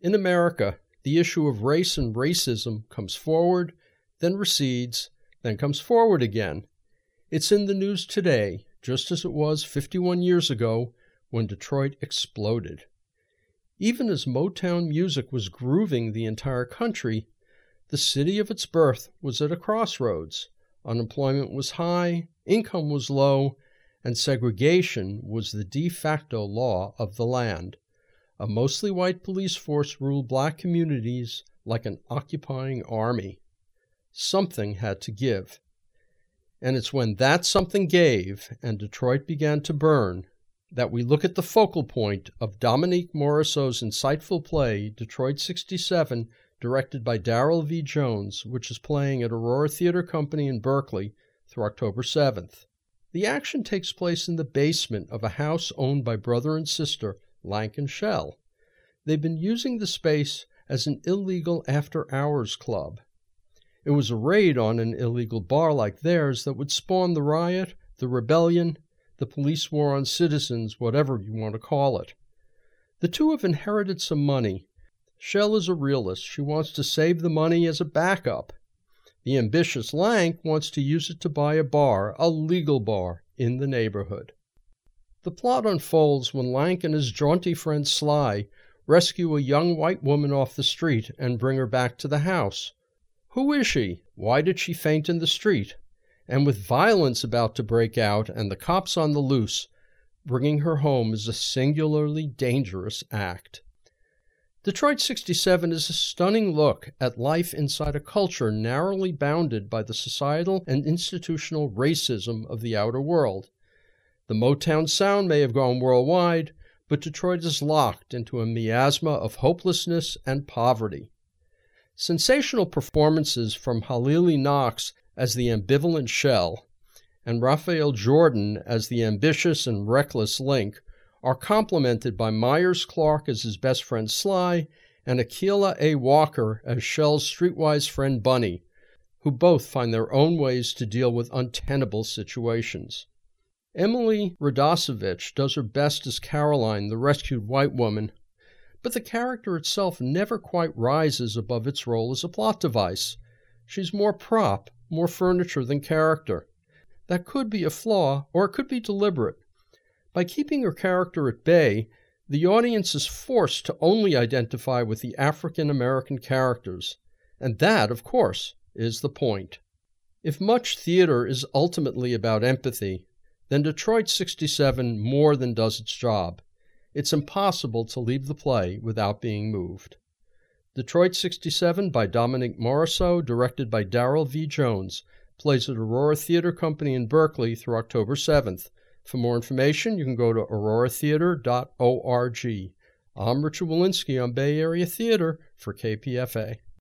In America, the issue of race and racism comes forward, then recedes, then comes forward again. It's in the news today, just as it was 51 years ago when Detroit exploded. Even as Motown music was grooving the entire country, the city of its birth was at a crossroads. Unemployment was high, income was low, and segregation was the de facto law of the land. A mostly white police force ruled black communities like an occupying army. Something had to give. And it's when that something gave and Detroit began to burn that we look at the focal point of Dominique Morisseau's insightful play, Detroit 67, directed by Darrell V. Jones, which is playing at Aurora Theater Company in Berkeley through October 7th. The action takes place in the basement of a house owned by brother and sister Lank and Chelle. They've been using the space as an illegal after hours club. It was a raid on an illegal bar like theirs that would spawn the riot, the rebellion, the police war on citizens, whatever you want to call it. The two have inherited some money. Chelle is a realist. She wants to save the money as a backup. The ambitious Lank wants to use it to buy a bar, a legal bar, in the neighborhood. The plot unfolds when Lank and his jaunty friend Sly rescue a young white woman off the street and bring her back to the house. Who is she? Why did she faint in the street? and with violence about to break out and the cops on the loose, bringing her home is a singularly dangerous act. Detroit 67 is a stunning look at life inside a culture narrowly bounded by the societal and institutional racism of the outer world. The Motown sound may have gone worldwide, but Detroit is locked into a miasma of hopelessness and poverty. Sensational performances from Halili Knox as the ambivalent Chelle and Raphael Jordan as the ambitious and reckless Link are complemented by Myers Clark as his best friend Sly and Akilah A. Walker as Chelle's streetwise friend Bunny, who both find their own ways to deal with untenable situations. Emily Radosevich does her best as Caroline, the rescued white woman, but the character itself never quite rises above its role as a plot device. She's more prop more furniture than character. That could be a flaw, or it could be deliberate. By keeping her character at bay, the audience is forced to only identify with the African American characters, and that, of course, is the point. If much theater is ultimately about empathy, then Detroit 67 more than does its job. It's impossible to leave the play without being moved. Detroit 67 by Dominique Morisseau, directed by Darrell V. Jones, plays at Aurora Theater Company in Berkeley through October 7th. For more information, you can go to auroratheater.org. I'm Richard Wolinsky on Bay Area Theater for KPFA.